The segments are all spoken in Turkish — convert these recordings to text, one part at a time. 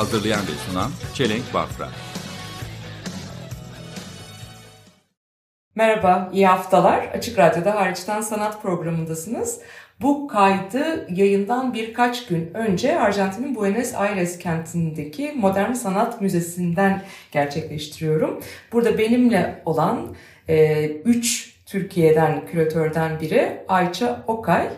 Hazırlayan ve sunan Çelenk Bafra. Merhaba, iyi haftalar. Açık Radyo'da Hariçten Sanat programındasınız. Bu kaydı yayından birkaç gün önce Arjantin'in Buenos Aires kentindeki Modern Sanat Müzesi'nden gerçekleştiriyorum. Burada benimle olan 3 Türkiye'den küratörden biri Ayça Okay.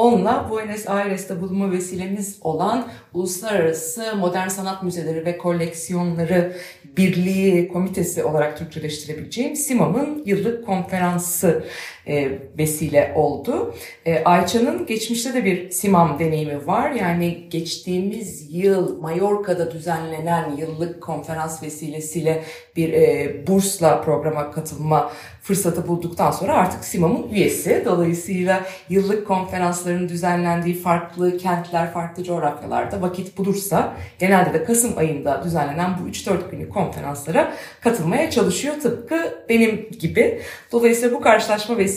Onunla Buenos Aires'te bulunma vesilemiz olan Uluslararası Modern Sanat Müzeleri ve Koleksiyonları Birliği Komitesi olarak Türkçeleştirebileceğim SİMAM'ın yıllık konferansı e, vesile oldu. E, Ayça'nın geçmişte de bir SİMAM deneyimi var. Yani geçtiğimiz yıl Mallorca'da düzenlenen yıllık konferans vesilesiyle bir e, bursla programa katılma fırsatı bulduktan sonra artık SİMAM'ın üyesi. Dolayısıyla yıllık konferansların düzenlendiği farklı kentler, farklı coğrafyalarda vakit bulursa genelde de Kasım ayında düzenlenen bu 3-4 günlük konferanslara katılmaya çalışıyor tıpkı benim gibi. Dolayısıyla bu karşılaşma vesilesiyle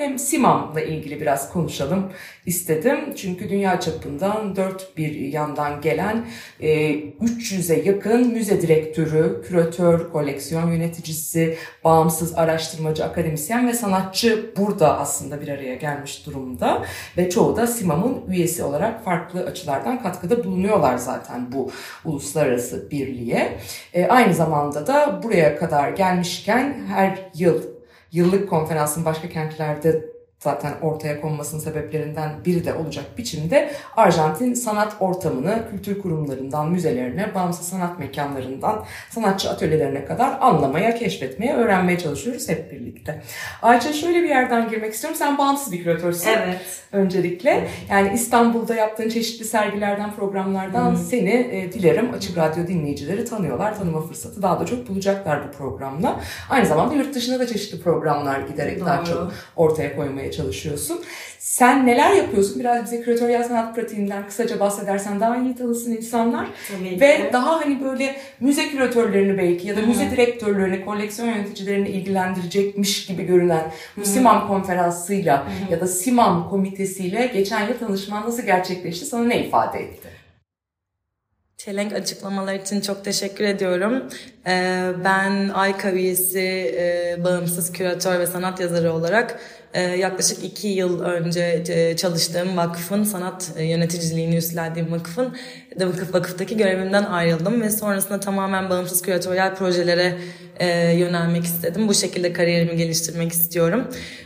hem SİMAM'la ilgili biraz konuşalım istedim. Çünkü dünya çapından dört bir yandan gelen e, 300'e yakın müze direktörü, küratör, koleksiyon yöneticisi, bağımsız araştırmacı, akademisyen ve sanatçı burada aslında bir araya gelmiş durumda. Ve çoğu da SİMAM'ın üyesi olarak farklı açılardan katkıda bulunuyorlar zaten bu uluslararası birliğe. E, aynı zamanda da buraya kadar gelmişken her yıl yıllık konferansın başka kentlerde zaten ortaya konmasının sebeplerinden biri de olacak biçimde Arjantin sanat ortamını kültür kurumlarından müzelerine, bağımsız sanat mekanlarından sanatçı atölyelerine kadar anlamaya, keşfetmeye, öğrenmeye çalışıyoruz hep birlikte. Ayça şöyle bir yerden girmek istiyorum. Sen bağımsız bir küratörsün. Evet. Öncelikle. Yani İstanbul'da yaptığın çeşitli sergilerden, programlardan Hı. seni e, dilerim Açık Radyo dinleyicileri tanıyorlar. Tanıma fırsatı daha da çok bulacaklar bu programla. Aynı zamanda yurt dışında da çeşitli programlar giderek daha Doğru. çok ortaya koymaya çalışıyorsun. Sen neler yapıyorsun? Biraz bize küratöryal sanat pratiğinden kısaca bahsedersen daha iyi tanısın insanlar. Tabii Ve ki. daha hani böyle müze küratörlerini belki ya da Hı hı. müze direktörlerini, koleksiyon yöneticilerini ilgilendirecekmiş gibi görünen bu SİMAM konferansıyla ya da SİMAM komitesiyle geçen yıl tanışman nasıl gerçekleşti? Sana ne ifade etti? Çelenk açıklamalar için çok teşekkür ediyorum. Ee, ben AYKA üyesi, e, bağımsız küratör ve sanat yazarı olarak yaklaşık iki yıl önce e, çalıştığım vakfın, sanat e, yöneticiliğini üstlendiğim vakfın, de vakıf, vakıftaki görevimden ayrıldım ve sonrasında tamamen bağımsız küratöryel projelere e, yönelmek istedim. Bu şekilde kariyerimi geliştirmek istiyorum.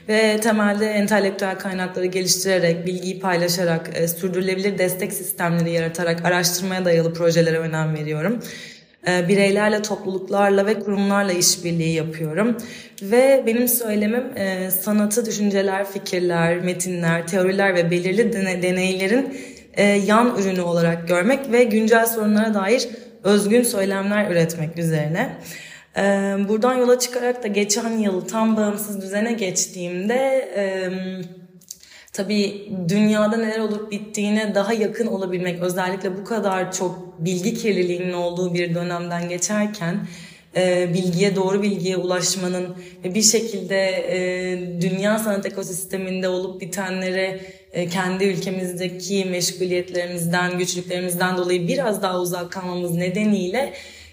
Ve temelde entelektüel kaynakları geliştirerek, bilgiyi paylaşarak, e, sürdürülebilir destek sistemleri yaratarak araştırmaya dayalı projelere önem veriyorum. E, bireylerle, topluluklarla ve kurumlarla işbirliği yapıyorum. Ve benim söylemim e, sanatı, düşünceler, fikirler, metinler, teoriler ve belirli dene- deneylerin e, yan ürünü olarak görmek ve güncel sorunlara dair özgün söylemler üretmek üzerine. Ee, Buradan yola çıkarak da geçen yıl tam bağımsız düzene geçtiğimde tabii dünyada neler olup bittiğine daha yakın olabilmek özellikle bu kadar çok bilgi kirliliğinin olduğu bir dönemden geçerken e, bilgiye doğru bilgiye ulaşmanın ve bir şekilde e, dünya sanat ekosisteminde olup bitenlere e, kendi ülkemizdeki meşguliyetlerimizden, güçlüklerimizden dolayı biraz daha uzak kalmamız nedeniyle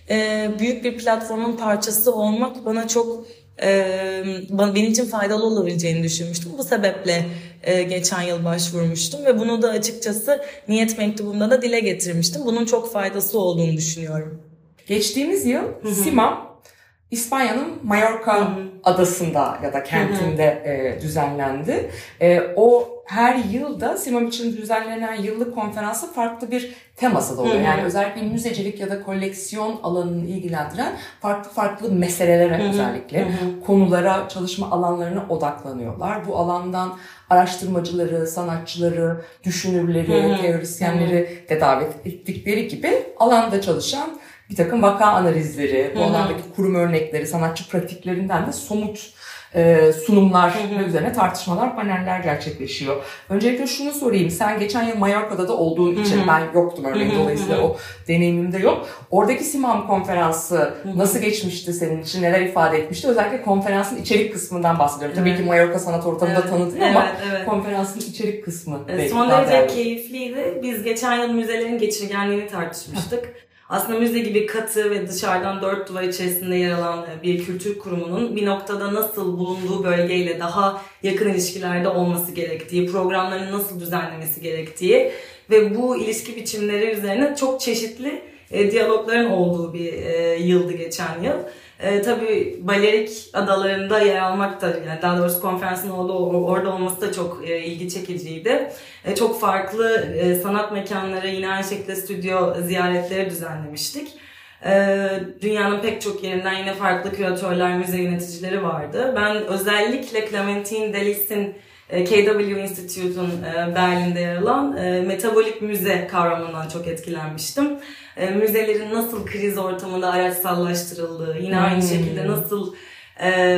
e, büyük bir platformun parçası olmak bana çok e, benim için faydalı olabileceğini düşünmüştüm. Bu sebeple e, geçen yıl başvurmuştum ve bunu da açıkçası niyet mektubumda da dile getirmiştim. Bunun çok faydası olduğunu düşünüyorum. Geçtiğimiz yıl SİMAM İspanya'nın Mallorca adasında ya da kentinde e, düzenlendi. E, o her yılda Simam için düzenlenen yıllık konferansı farklı bir teması da oluyor. Hı hı. Yani özellikle müzecilik ya da koleksiyon alanını ilgilendiren farklı farklı meselelere özellikle konulara, çalışma alanlarına odaklanıyorlar. Bu alandan araştırmacıları, sanatçıları, düşünürleri, teorisyenleri de davet ettikleri gibi alanda çalışan bir takım vaka analizleri, bu alandaki kurum örnekleri, sanatçı pratiklerinden de somut e, sunumlar üzerine tartışmalar, paneller gerçekleşiyor. Öncelikle şunu sorayım. Sen geçen yıl Mallorca'da da olduğun için ben yoktum örneğin dolayısıyla o deneyimim de yok. Oradaki Simam konferansı nasıl geçmişti senin için? Neler ifade etmişti? Özellikle konferansın içerik kısmından bahsediyorum. Tabii ki Mallorca sanat ortamında Evet, tanıdın ama evet, evet. konferansın içerik kısmı. E, Son derece keyifliydi. Biz geçen yıl müzelerin geçirgenliğini tartışmıştık. Aslında müze gibi katı ve dışarıdan dört duvar içerisinde yer alan e, bir kültür kurumunun bir noktada nasıl bulunduğu bölgeyle daha yakın ilişkilerde olması gerektiği, programların nasıl düzenlemesi gerektiği ve bu ilişki biçimleri üzerine çok çeşitli e, diyalogların olduğu bir e, yıldı geçen yıl. E, tabii Balerik adalarında yer almak da yani daha doğrusu konferansın orada, orada olması da çok e, ilgi çekiciydi. E, çok farklı e, sanat mekanları yine aynı şekilde stüdyo ziyaretleri düzenlemiştik. E, dünyanın pek çok yerinden yine farklı küratörler, müze yöneticileri vardı. Ben özellikle Clementine Delis'in KW Institute'un e, Berlin'de yer alan e, metabolik müze kavramından çok etkilenmiştim. E, müzelerin nasıl kriz ortamında araçsallaştırıldığı, yine aynı Hmm. şekilde nasıl e,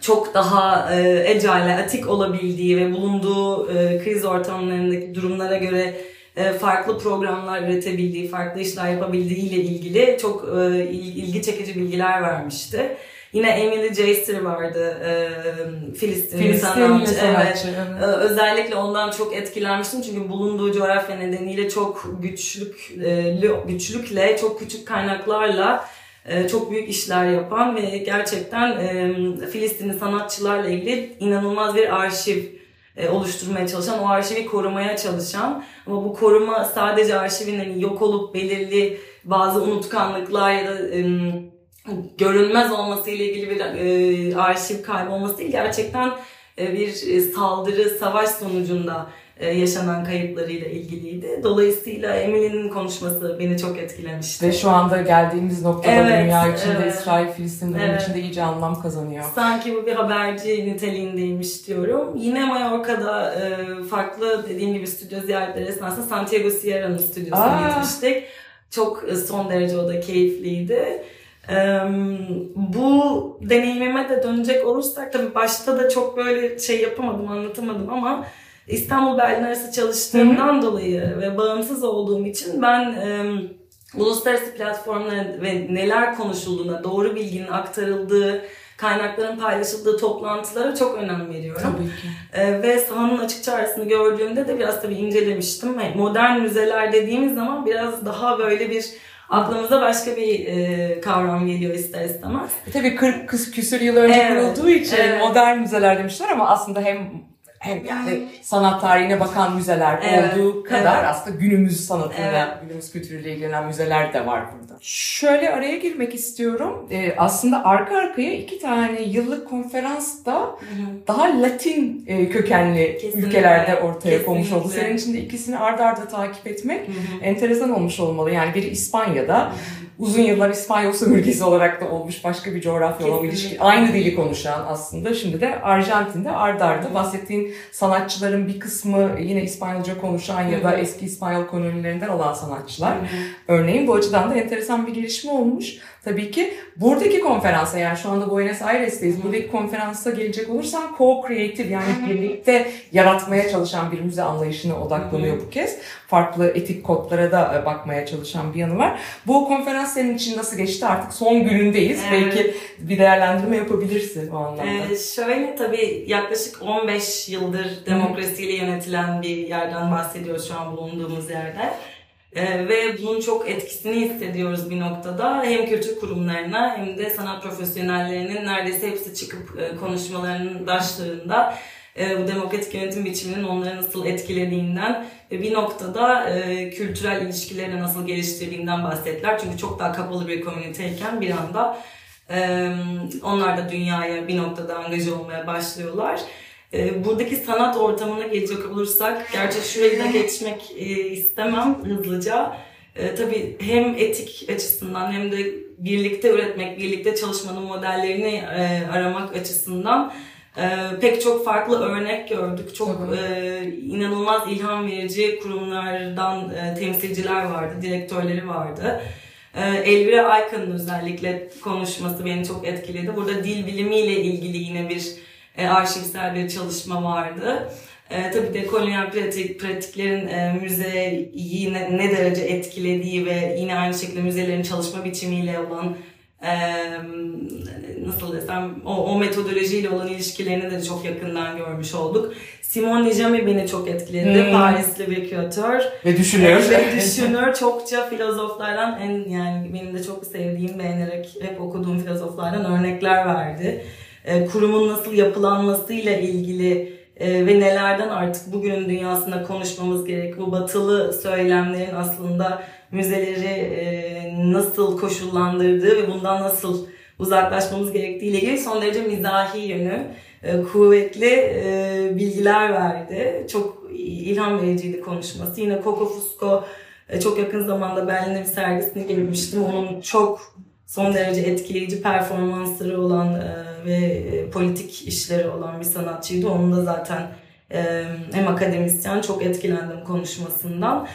çok daha e, agile, atik olabildiği ve bulunduğu e, kriz ortamlarındaki durumlara göre e, farklı programlar üretebildiği, farklı işler yapabildiği ile ilgili çok e, il- ilgi çekici bilgiler vermişti. Yine Emily Jaster vardı, e, Filistinli Filistinli sanatçı. sanatçı, Evet. evet. Ee, Özellikle ondan çok etkilenmiştim çünkü bulunduğu coğrafya nedeniyle çok güçlüklü, güçlükle, çok küçük kaynaklarla e, çok büyük işler yapan ve gerçekten e, Filistinli sanatçılarla ilgili inanılmaz bir arşiv e, oluşturmaya çalışan, o arşivi korumaya çalışan ama bu koruma sadece arşivin hani yok olup belirli bazı unutkanlıklar ya da e, görünmez olması ile ilgili bir e, arşiv kaybolması değil gerçekten e, bir e, saldırı, savaş sonucunda e, yaşanan kayıplarıyla ilgiliydi. Dolayısıyla Emily'nin konuşması beni çok etkilemişti. Ve şu anda geldiğimiz noktada Evet, dünya içinde evet. İsrail, Filistin Evet. içinde iyice anlam kazanıyor. Sanki bu bir haberci niteliğindeymiş diyorum. Yine Mallorca'da e, farklı dediğim gibi stüdyo ziyaretleri esnasında Santiago Sierra'nın stüdyosuna Aa. gitmiştik. Çok e, son derece o da keyifliydi. Bu deneyimime de dönecek olursak tabii başta da çok böyle şey yapamadım, anlatamadım ama İstanbul Berlin arası çalıştığımdan dolayı ve bağımsız olduğum için ben uluslararası platformlara ve neler konuşulduğuna, doğru bilginin aktarıldığı, kaynakların paylaşıldığı toplantılara çok önem veriyorum. Tabii ki. Ee, ve sahanın açık çağrısını gördüğümde de biraz tabii incelemiştim. Modern müzeler dediğimiz zaman biraz daha böyle bir aklımıza başka bir e, kavram geliyor ister istemez. E Tabii 40 kız küsür yıl önce Evet, kurulduğu için evet. modern müzeler demişler ama aslında hem hem yani sanat tarihine bakan müzeler Evet, olduğu kadar evet. aslında günümüz sanatıyla, Evet. günümüz kültürüyle ilgilenen müzeler de var burada. Şöyle araya girmek istiyorum. Ee, aslında arka arkaya iki tane yıllık konferans da daha Latin e, kökenli Kesinlikle, ülkelerde ortaya konmuş oldu. Senin için de ikisini ardarda arda takip etmek enteresan olmuş olmalı. Yani biri İspanya'da uzun yıllar İspanyol sömürgesi olarak da olmuş başka bir coğrafya olan ilişki. Aynı dili konuşan aslında. Şimdi de Arjantin'de ardarda arda bahsettiğin sanatçıların bir kısmı yine İspanyolca konuşan ya da eski İspanyol kolonilerinden olan sanatçılar. Örneğin bu açıdan da enteresan bir gelişme olmuş. Tabii ki buradaki konferansa yani şu anda Buenos Aires'teyiz. Buradaki konferansa gelecek olursam co-creative yani birlikte yaratmaya çalışan bir müze anlayışına odaklanıyor bu kez. Farklı etik kodlara da e, bakmaya çalışan bir yanı var. Bu konferans senin için nasıl geçti? Artık son günündeyiz. Evet. Belki bir değerlendirme yapabilirsin o anlamda. Ee, şöyle tabii yaklaşık 15 yıldır demokrasiyle yönetilen bir yerden bahsediyoruz şu an bulunduğumuz yerde. Ee, ve bunun çok etkisini hissediyoruz bir noktada. Hem kültür kurumlarına hem de sanat profesyonellerinin neredeyse hepsi çıkıp e, konuşmalarının başlarında e, bu demokratik yönetim biçiminin onları nasıl etkilediğinden ve bir noktada e, kültürel ilişkilerini nasıl geliştirdiğinden bahsettiler. Çünkü çok daha kapalı bir komüniteyken bir anda ee, onlar da dünyaya bir noktada angaja olmaya başlıyorlar. E, buradaki sanat ortamına gelecek olursak, gerçi şurayı da geçmek e, istemem hızlıca. E, tabii hem etik açısından hem de birlikte üretmek, birlikte çalışmanın modellerini e, aramak açısından e, pek çok farklı örnek gördük. Çok e, inanılmaz ilham verici kurumlardan e, temsilciler vardı, direktörleri vardı. Elvira Aykan'ın özellikle konuşması beni çok etkiledi. Burada dil bilimiyle ilgili yine bir e, arşivsel bir çalışma vardı. E, tabii de kolonyal pratik, pratiklerin e, müzeyi ne, ne derece etkilediği ve yine aynı şekilde müzelerin çalışma biçimiyle olan e, nasıl desem o, o metodolojiyle olan ilişkilerini de çok yakından görmüş olduk. Simon Nijami beni çok etkiledi. Hmm. Parisli bir küratör. Ve düşünüyor. Ve düşünür. Çokça filozoflardan en yani benim de çok sevdiğim, beğenerek hep okuduğum filozoflardan örnekler verdi. E, kurumun nasıl yapılanmasıyla ilgili e, ve nelerden artık bugünün dünyasında konuşmamız gerek. Bu batılı söylemlerin aslında müzeleri e, nasıl koşullandırdığı ve bundan nasıl uzaklaşmamız gerektiği ile ilgili son derece mizahi yönü kuvvetli bilgiler verdi. Çok ilham vericiydi konuşması. Yine Coco Fusco çok yakın zamanda Berlin'de bir sergisine girmiştim. Onun çok son derece etkileyici performansları olan e, ve e, politik işleri olan bir sanatçıydı. Onun da zaten e, hem akademisyen çok etkilendim konuşmasından.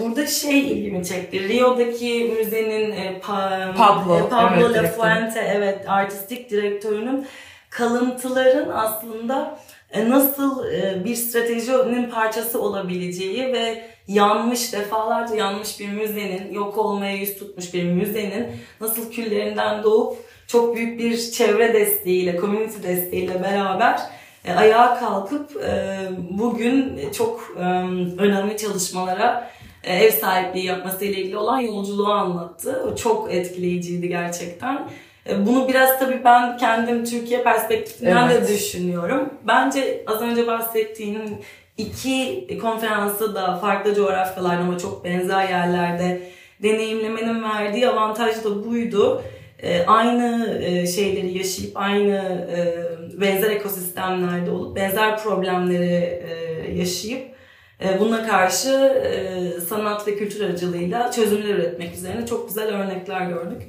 Burada şey ilgimi çekti. Rio'daki müzenin pa- Pablo, Pablo evet, Lafuente evet artistik direktörünün kalıntıların aslında nasıl e, bir stratejinin parçası olabileceği ve yanmış defalarca yanmış bir müzenin yok olmaya yüz tutmuş bir müzenin nasıl küllerinden doğup çok büyük bir çevre desteğiyle, community desteğiyle beraber e, ayağa kalkıp e, bugün çok e, önemli çalışmalara e, ev sahipliği yapması ile ilgili olan yolculuğu anlattı. O çok etkileyiciydi gerçekten. E, Bunu biraz tabii ben kendim Türkiye perspektifinden Evet. de düşünüyorum. Bence az önce bahsettiğim iki konferansı da farklı coğrafyalarda ama çok benzer yerlerde deneyimlemenin verdiği avantaj da buydu. E, aynı e, şeyleri yaşayıp aynı e, benzer ekosistemlerde olup benzer problemleri e, yaşayıp e, buna karşı e, sanat ve kültür aracılığıyla çözümler üretmek üzerine çok güzel örnekler gördük.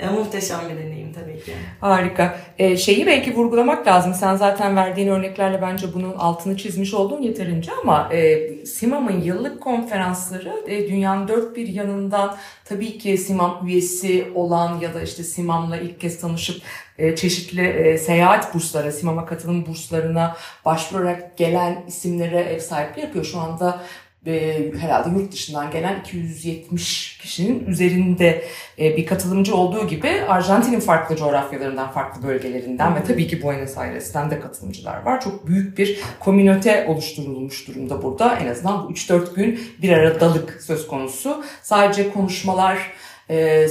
E, muhteşem bir deneyim tabii ki. Harika. Ee, şeyi belki vurgulamak lazım. Sen zaten verdiğin örneklerle bence bunun altını çizmiş oldun yeterince ama e, SİMAM'ın yıllık konferansları e, dünyanın dört bir yanından tabii ki SİMAM üyesi olan ya da işte SİMAM'la ilk kez tanışıp e, çeşitli e, seyahat bursları, SİMAM'a katılım burslarına başvurarak gelen isimlere ev sahipliği yapıyor. Şu anda e, herhalde yurt dışından gelen 270 kişinin üzerinde e, bir katılımcı olduğu gibi Arjantin'in farklı coğrafyalarından, farklı bölgelerinden ve tabii ki Buenos Aires'ten de katılımcılar var. Çok büyük bir komünite oluşturulmuş durumda burada. En azından bu 3-4 gün bir aradalık söz konusu. Sadece konuşmalar, e,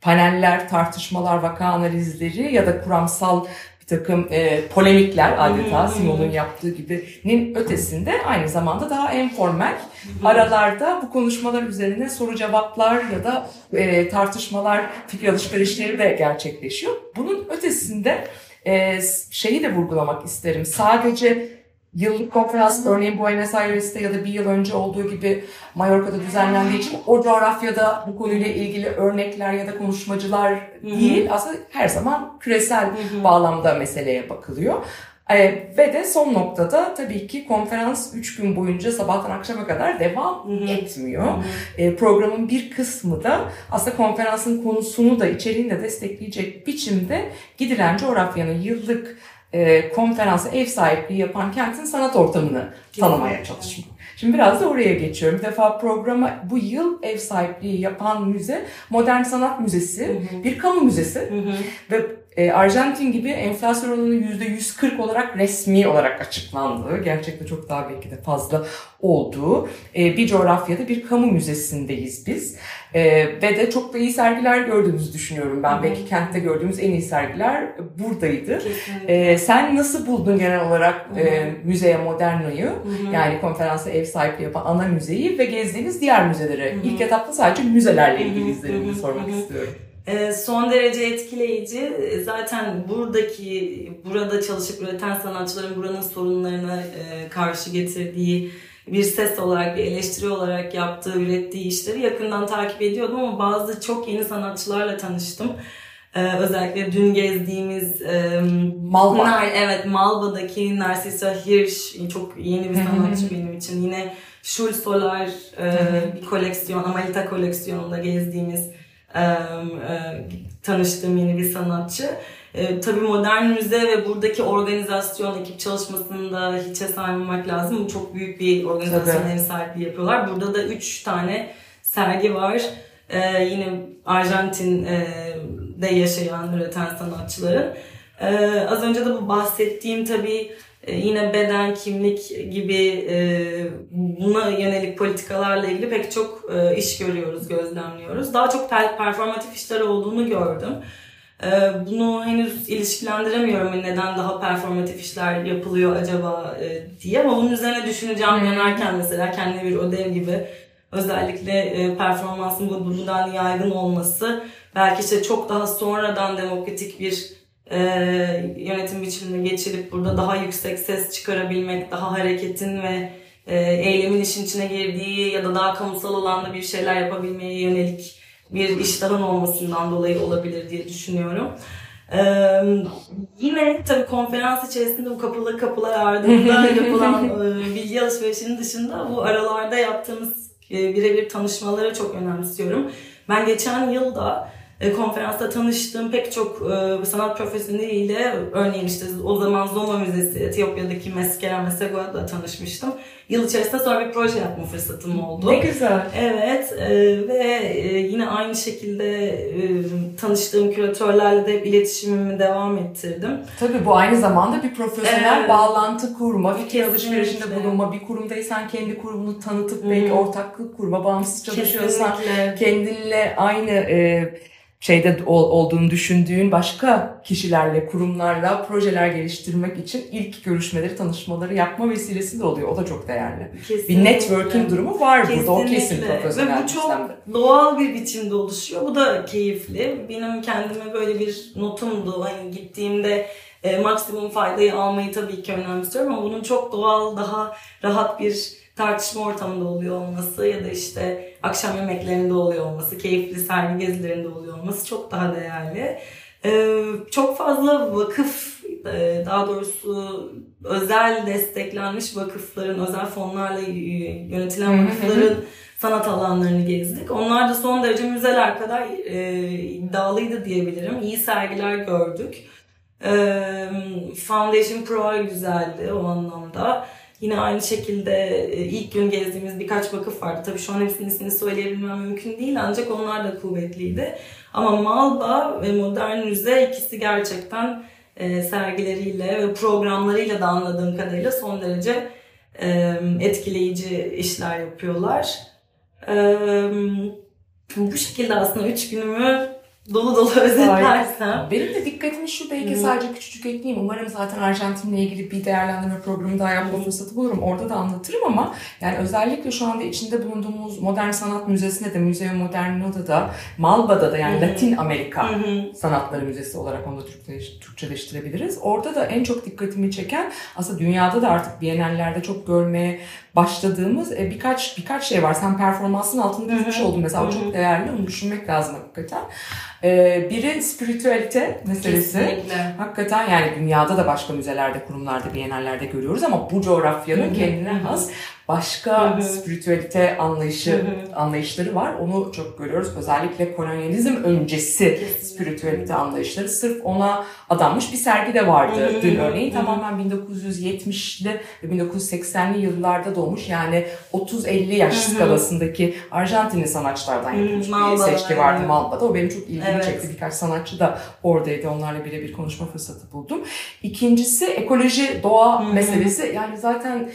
paneller, tartışmalar, vaka analizleri ya da kuramsal takım e, polemikler adeta Simon'un yaptığı gibinin ötesinde aynı zamanda daha informal aralarda bu konuşmalar üzerine soru cevaplar ya da e, tartışmalar, fikir alışverişleri de gerçekleşiyor. Bunun ötesinde e, şeyi de vurgulamak isterim. Sadece yıllık konferans örneğin Buenos Aires'te ya da bir yıl önce olduğu gibi Mallorca'da düzenlendiği için o coğrafyada bu konuyla ilgili örnekler ya da konuşmacılar değil. Aslında her zaman küresel bağlamda meseleye bakılıyor. Ee, ve de son noktada tabii ki konferans 3 gün boyunca sabahtan akşama kadar devam etmiyor. Ee, programın bir kısmı da aslında konferansın konusunu da içeriğini de destekleyecek biçimde gidilen coğrafyanın yıllık e, konferansa ev sahipliği yapan kentin sanat ortamını tanımaya çalışmak. Şimdi biraz da oraya geçiyorum. Bir defa programa bu yıl ev sahipliği yapan müze Modern Sanat Müzesi, bir kamu müzesi ve e, Arjantin gibi enflasyon oranı %140 olarak resmi olarak açıklandığı, gerçekten çok daha belki de fazla olduğu e, bir coğrafyada bir kamu müzesindeyiz biz. E, ve de çok da iyi sergiler gördüğümüzü düşünüyorum ben. Belki kentte gördüğümüz en iyi sergiler buradaydı. E, sen nasıl buldun genel olarak e, müzeye Moderno'yu? Yani konferansa ev sahipliği yapan ana müzeyi ve gezdiğiniz diğer müzeleri. İlk etapta sadece müzelerle ilgili izlenimini sormak istiyorum. E, son derece etkileyici. E, Zaten buradaki, burada çalışıp üreten sanatçıların buranın sorunlarına e, karşı getirdiği bir ses olarak, bir eleştiri olarak yaptığı, ürettiği işleri yakından takip ediyordum ama bazı çok yeni sanatçılarla tanıştım. E, özellikle dün gezdiğimiz e, Malba. Nar- evet Malba'daki Narcissa Hirsch çok yeni bir sanatçı benim için. Yine Schul Solar e, bir koleksiyon, Amalita koleksiyonunda gezdiğimiz e, e, tanıştığım yeni bir sanatçı. E, tabii modern müze ve buradaki organizasyon, ekip çalışmasını da hiçe saymamak lazım. Bu çok büyük bir organizasyon ev sahipliği yapıyorlar. Burada da üç tane sergi var. E, yine Arjantin'de yaşayan, üreten sanatçıların. Ee, az önce de bu bahsettiğim tabii e, yine beden, kimlik gibi e, buna yönelik politikalarla ilgili pek çok e, iş görüyoruz, gözlemliyoruz. Daha çok per- performatif işler olduğunu gördüm. Bunu henüz ilişkilendiremiyorum neden daha performatif işler yapılıyor acaba e, diye ama bunun üzerine düşüneceğim dönerken mesela kendine bir ödev gibi özellikle e, performansın bu buradan yaygın olması belki işte çok daha sonradan demokratik bir e, yönetim biçimine geçirip burada daha yüksek ses çıkarabilmek, daha hareketin ve e, eylemin işin içine girdiği ya da daha kamusal alanda bir şeyler yapabilmeye yönelik bir iştahın olmasından dolayı olabilir diye düşünüyorum. Ee, yine tabii konferans içerisinde bu kapılı kapılar ardında yapılan e, bilgi alışverişinin dışında bu aralarda yaptığımız e, birebir tanışmaları çok önemsiyorum. Ben geçen yılda konferansta tanıştığım pek çok e, sanat profesyoneliyle örneğin işte o zaman Zoma Müzesi Etiyopya'daki Meskera Mesego'da tanışmıştım. Yıl içerisinde sonra bir proje yapma fırsatım oldu. Ne güzel. Evet e, ve e, yine aynı şekilde e, tanıştığım küratörlerle de iletişimimi devam ettirdim. Tabii bu aynı zamanda bir profesyonel Evet. bağlantı kurma, fikir alışverişinde bulunma, bir kurumdaysan kendi kurumunu tanıtıp belki ortaklık kurma, bağımsız çalışıyorsan Kesinlikle. kendinle aynı e, şeyde ol- olduğunu düşündüğün başka kişilerle, kurumlarla projeler geliştirmek için ilk görüşmeleri, tanışmaları yapma vesilesi de oluyor. O da çok değerli. Bir Kesinlikle. networking durumu var burada. O kesin Kesinlikle. profesyonel Ve bu çok sistemde. doğal bir biçimde oluşuyor. Bu da keyifli. Benim kendime böyle bir notumdu. Hani gittiğimde e, maksimum faydayı almayı tabii ki önemsiyorum ama bunun çok doğal, daha rahat bir tartışma ortamında oluyor olması ya da işte akşam yemeklerinde oluyor olması, keyifli sergi gezilerinde oluyor olması çok daha değerli. Ee, çok fazla vakıf, e, daha doğrusu özel desteklenmiş vakıfların, özel fonlarla yönetilen vakıfların sanat alanlarını gezdik. Onlar da son derece müzeler kadar e, iddialıydı diyebilirim. İyi sergiler gördük. Ee, Foundation Pro güzeldi o anlamda. Yine aynı şekilde e, ilk gün gezdiğimiz birkaç vakıf vardı. Tabii şu an hepsinin ismini söyleyebilmem mümkün değil ancak onlar da kuvvetliydi. Ama Malba ve Modern Müze ikisi gerçekten e, sergileriyle ve programlarıyla da anladığım kadarıyla son derece e, etkileyici işler yapıyorlar. Bu şekilde aslında üç günümü dolu dolu özetlersem. Benim de dikkatimi şu belki sadece küçücük ekleyeyim. Umarım zaten Arjantin'le ilgili bir değerlendirme programı daha yapma fırsatı bulurum. Orada da anlatırım ama yani özellikle şu anda içinde bulunduğumuz Modern Sanat Müzesi'nde de Müzeo Moderno'da da Malba'da da yani Latin Amerika Sanatları Müzesi olarak onu da Türkçeleş- Türkçeleştirebiliriz. Orada da en çok dikkatimi çeken aslında dünyada da artık Biennallerde çok görmeye başladığımız e, birkaç birkaç şey var. Sen performansın altında düşmüş oldun mesela. O çok değerli. Onu düşünmek lazım hakikaten. E, biri spiritüelite meselesi. Kesinlikle. Hakikaten yani dünyada da başka müzelerde, kurumlarda, bienallerde görüyoruz ama bu coğrafyanın kendine has başka spiritüelite anlayışı anlayışları var. Onu çok görüyoruz. Özellikle kolonyalizm öncesi spiritüelite anlayışları sırf ona adanmış bir sergi de vardı. Dün örneğin tamamen 1970'li ve 1980'li yıllarda doğmuş. Yani 30-50 yaş skalasındaki Arjantinli sanatçılardan yapılmış bir seçki vardı evet. Malba'da. O benim çok ilgimi Evet. çekti. Birkaç sanatçı da oradaydı. Onlarla birebir konuşma fırsatı buldum. İkincisi ekoloji, doğa meselesi. Yani zaten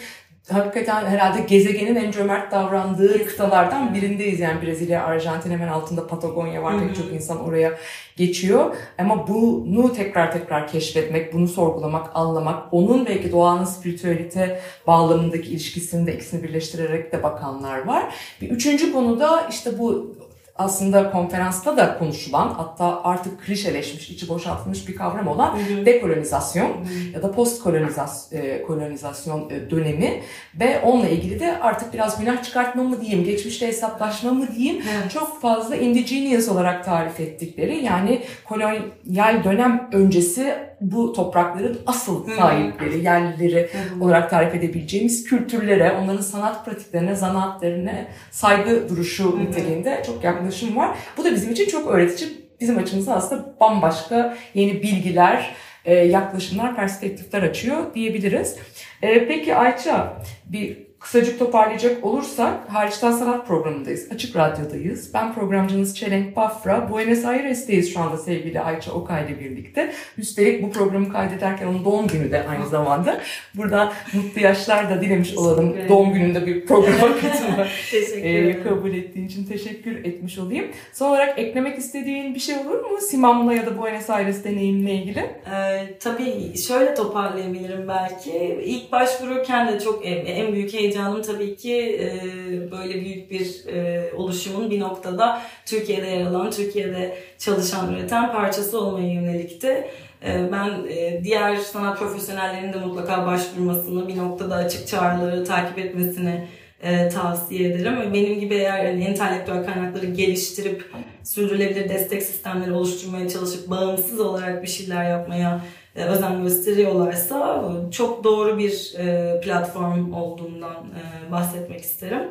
hakikaten herhalde gezegenin en cömert davrandığı kıtalardan birindeyiz. Yani Brezilya, Arjantin hemen altında Patagonya var. Pek çok insan oraya geçiyor. Ama bunu tekrar tekrar keşfetmek, bunu sorgulamak, anlamak, onun belki doğanın spiritüelite bağlamındaki ilişkisini de ikisini birleştirerek de bakanlar var. Bir üçüncü konu da işte bu aslında konferansta da konuşulan hatta artık klişeleşmiş, içi boşaltılmış bir kavram olan dekolonizasyon ya da postkolonizasyon e, dönemi. Ve onunla ilgili de artık biraz günah çıkartma mı diyeyim, geçmişte hesaplaşma mı diyeyim çok fazla indigenous olarak tarif ettikleri yani kolonyal dönem öncesi bu toprakların asıl sahipleri, yerlileri olarak tarif edebileceğimiz kültürlere, onların sanat pratiklerine, zanaatlerine saygı duruşu niteliğinde çok yaklaşım var. Bu da bizim için çok öğretici. Bizim açımızda aslında bambaşka yeni bilgiler, e, yaklaşımlar, perspektifler açıyor diyebiliriz. E, Peki Ayça, bir kısacık toparlayacak olursak hariçten sanat programındayız. Açık Radyo'dayız. Ben programcınız Çelenk Bafra. Buenos Aires'teyiz şu anda sevgili Ayça Okay ile birlikte. Üstelik bu programı kaydederken onun doğum günü de aynı zamanda. Buradan mutlu yaşlar da dilemiş olalım. Doğum gününde bir programa katılma Teşekkür e, kabul ettiğin için teşekkür etmiş olayım. Son olarak eklemek istediğin bir şey olur mu? Simam'la ya da Buenos Aires deneyimle ilgili. Ee, tabii şöyle toparlayabilirim belki. İlk başvururken de çok en, en büyük heyecanım tabii ki e, böyle büyük bir e, oluşumun bir noktada Türkiye'de yer alan, Türkiye'de çalışan, üreten parçası olmaya yönelikti. E, ben e, diğer sanat profesyonellerinin de mutlaka başvurmasını, bir noktada açık çağrıları takip etmesini e, tavsiye ederim. Ve benim gibi eğer hani entelektüel kaynakları geliştirip sürdürülebilir destek sistemleri oluşturmaya çalışıp bağımsız olarak bir şeyler yapmaya özen gösteriyorlarsa e, çok doğru bir e, platform olduğundan e, bahsetmek isterim.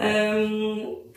E,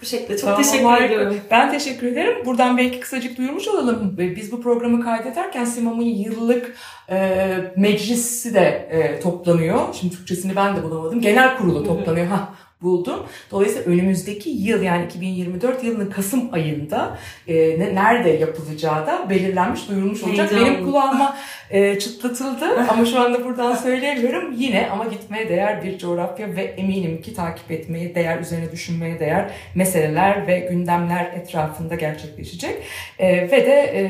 bu şekilde çok Tamam, teşekkür ediyorum. Ben teşekkür ederim. Buradan belki kısacık duyurmuş olalım. Biz bu programı kaydederken Simam'ın yıllık e, meclisi de e, toplanıyor. Şimdi Türkçesini ben de bulamadım. Genel kurulu toplanıyor. Ha buldum. Dolayısıyla önümüzdeki yıl yani 2024 yılının Kasım ayında e, ne, nerede yapılacağı da belirlenmiş, duyurulmuş olacak. Heyecanlı. Benim kulağıma e, çıtlatıldı ama şu anda buradan söyleyemiyorum. Yine ama gitmeye değer bir coğrafya ve eminim ki takip etmeye değer, üzerine düşünmeye değer meseleler ve gündemler etrafında gerçekleşecek. E, ve de e,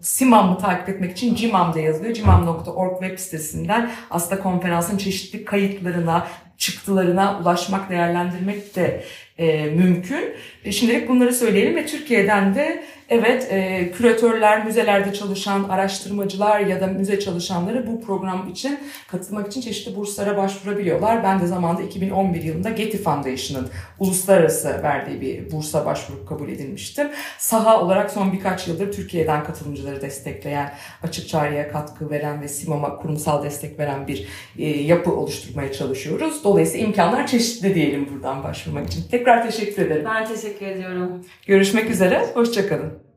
Simam'ı takip etmek için Cimam'da yazılıyor. Cimam.org web sitesinden aslında konferansın çeşitli kayıtlarına, çıktılarına ulaşmak, değerlendirmek de e, mümkün. E, şimdilik bunları söyleyelim ve Türkiye'den de evet e, küratörler, müzelerde çalışan araştırmacılar ya da müze çalışanları bu program için katılmak için çeşitli burslara başvurabiliyorlar. Ben de zamanında 2011 yılında Getty Foundation'ın uluslararası verdiği bir bursa başvurup kabul edilmiştim. Saha olarak son birkaç yıldır Türkiye'den katılımcıları destekleyen, açık çağrıya katkı veren ve SİMAM'a kurumsal destek veren bir e, yapı oluşturmaya çalışıyoruz. Dolayısıyla imkanlar çeşitli diyelim buradan başvurmak için. Tekrar teşekkür ederim. Ben teşekkür ediyorum. Görüşmek üzere, hoşçakalın.